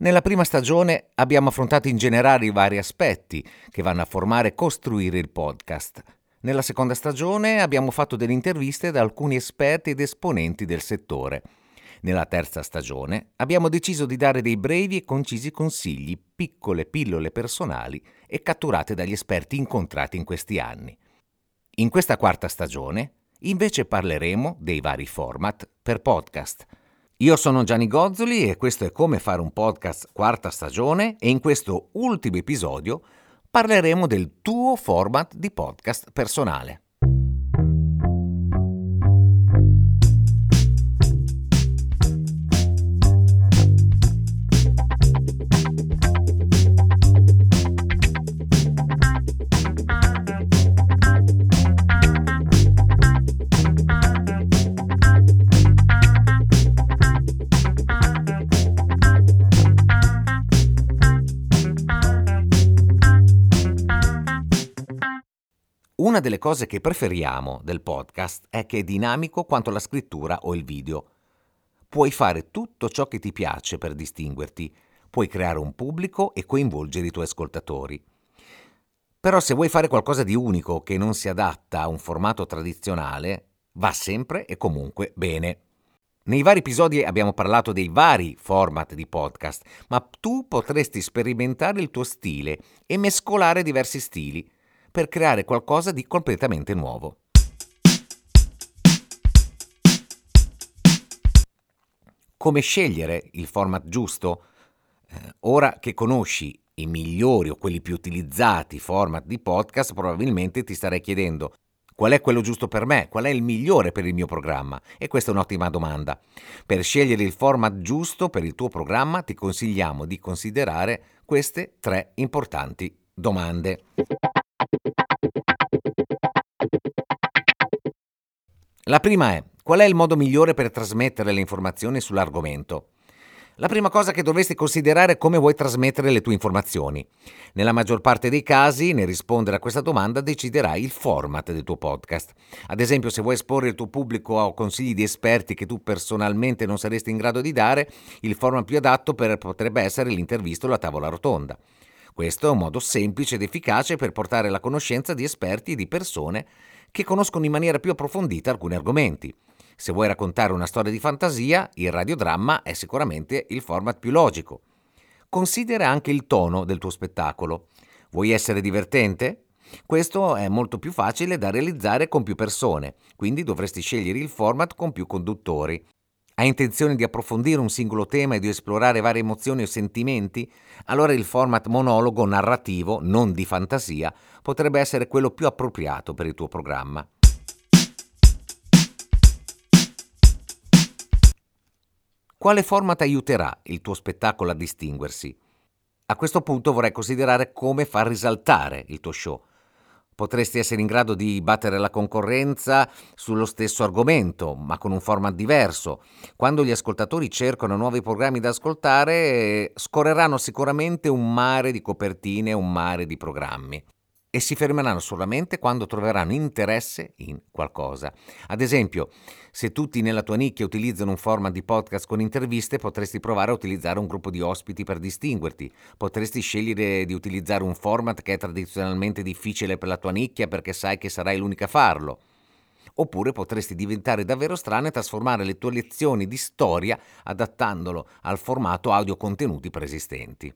Nella prima stagione abbiamo affrontato in generale i vari aspetti che vanno a formare e costruire il podcast. Nella seconda stagione abbiamo fatto delle interviste ad alcuni esperti ed esponenti del settore. Nella terza stagione abbiamo deciso di dare dei brevi e concisi consigli, piccole pillole personali e catturate dagli esperti incontrati in questi anni. In questa quarta stagione invece parleremo dei vari format per podcast. Io sono Gianni Gozzoli e questo è Come fare un podcast quarta stagione e in questo ultimo episodio parleremo del tuo format di podcast personale. Una delle cose che preferiamo del podcast è che è dinamico quanto la scrittura o il video. Puoi fare tutto ciò che ti piace per distinguerti, puoi creare un pubblico e coinvolgere i tuoi ascoltatori. Però se vuoi fare qualcosa di unico che non si adatta a un formato tradizionale, va sempre e comunque bene. Nei vari episodi abbiamo parlato dei vari format di podcast, ma tu potresti sperimentare il tuo stile e mescolare diversi stili per creare qualcosa di completamente nuovo. Come scegliere il format giusto? Eh, ora che conosci i migliori o quelli più utilizzati format di podcast, probabilmente ti starei chiedendo qual è quello giusto per me, qual è il migliore per il mio programma? E questa è un'ottima domanda. Per scegliere il format giusto per il tuo programma ti consigliamo di considerare queste tre importanti domande. La prima è, qual è il modo migliore per trasmettere le informazioni sull'argomento? La prima cosa che dovresti considerare è come vuoi trasmettere le tue informazioni. Nella maggior parte dei casi, nel rispondere a questa domanda, deciderai il format del tuo podcast. Ad esempio, se vuoi esporre il tuo pubblico a consigli di esperti che tu personalmente non saresti in grado di dare, il format più adatto per, potrebbe essere l'intervista o la tavola rotonda. Questo è un modo semplice ed efficace per portare la conoscenza di esperti e di persone che conoscono in maniera più approfondita alcuni argomenti. Se vuoi raccontare una storia di fantasia, il radiodramma è sicuramente il format più logico. Considera anche il tono del tuo spettacolo. Vuoi essere divertente? Questo è molto più facile da realizzare con più persone, quindi dovresti scegliere il format con più conduttori. Hai intenzione di approfondire un singolo tema e di esplorare varie emozioni o sentimenti? Allora il format monologo narrativo, non di fantasia, potrebbe essere quello più appropriato per il tuo programma. Quale format aiuterà il tuo spettacolo a distinguersi? A questo punto vorrei considerare come far risaltare il tuo show potresti essere in grado di battere la concorrenza sullo stesso argomento, ma con un format diverso. Quando gli ascoltatori cercano nuovi programmi da ascoltare, scorreranno sicuramente un mare di copertine, un mare di programmi e si fermeranno solamente quando troveranno interesse in qualcosa. Ad esempio, se tutti nella tua nicchia utilizzano un format di podcast con interviste, potresti provare a utilizzare un gruppo di ospiti per distinguerti. Potresti scegliere di utilizzare un format che è tradizionalmente difficile per la tua nicchia perché sai che sarai l'unica a farlo. Oppure potresti diventare davvero strano e trasformare le tue lezioni di storia adattandolo al formato audio contenuti preesistenti.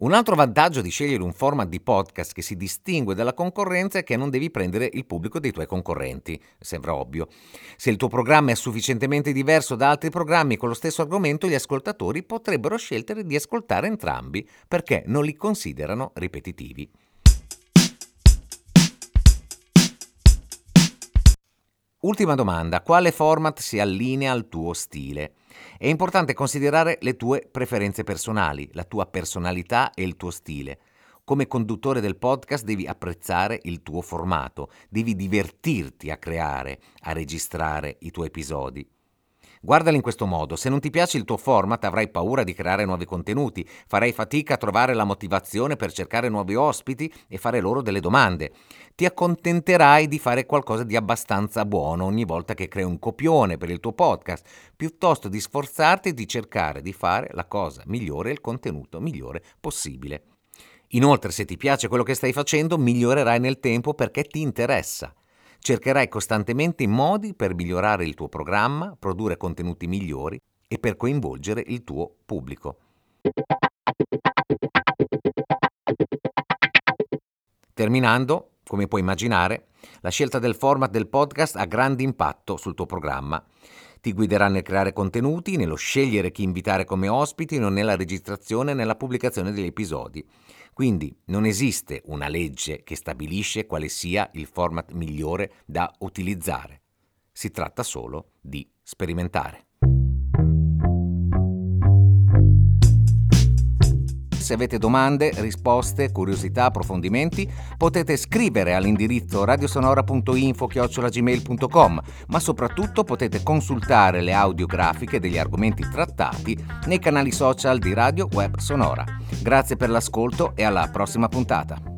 Un altro vantaggio di scegliere un format di podcast che si distingue dalla concorrenza è che non devi prendere il pubblico dei tuoi concorrenti, sembra ovvio. Se il tuo programma è sufficientemente diverso da altri programmi con lo stesso argomento, gli ascoltatori potrebbero scegliere di ascoltare entrambi perché non li considerano ripetitivi. Ultima domanda, quale format si allinea al tuo stile? È importante considerare le tue preferenze personali, la tua personalità e il tuo stile. Come conduttore del podcast devi apprezzare il tuo formato, devi divertirti a creare, a registrare i tuoi episodi. Guardali in questo modo, se non ti piace il tuo format avrai paura di creare nuovi contenuti, farai fatica a trovare la motivazione per cercare nuovi ospiti e fare loro delle domande. Ti accontenterai di fare qualcosa di abbastanza buono ogni volta che crei un copione per il tuo podcast, piuttosto di sforzarti di cercare di fare la cosa migliore e il contenuto migliore possibile. Inoltre, se ti piace quello che stai facendo, migliorerai nel tempo perché ti interessa. Cercherai costantemente modi per migliorare il tuo programma, produrre contenuti migliori e per coinvolgere il tuo pubblico. Terminando, come puoi immaginare, la scelta del format del podcast ha grande impatto sul tuo programma. Ti guiderà nel creare contenuti, nello scegliere chi invitare come ospiti, non nella registrazione e nella pubblicazione degli episodi. Quindi non esiste una legge che stabilisce quale sia il format migliore da utilizzare. Si tratta solo di sperimentare. Se avete domande, risposte, curiosità, approfondimenti, potete scrivere all'indirizzo radiosonora.info-gmail.com, ma soprattutto potete consultare le audiografiche degli argomenti trattati nei canali social di Radio Web Sonora. Grazie per l'ascolto e alla prossima puntata.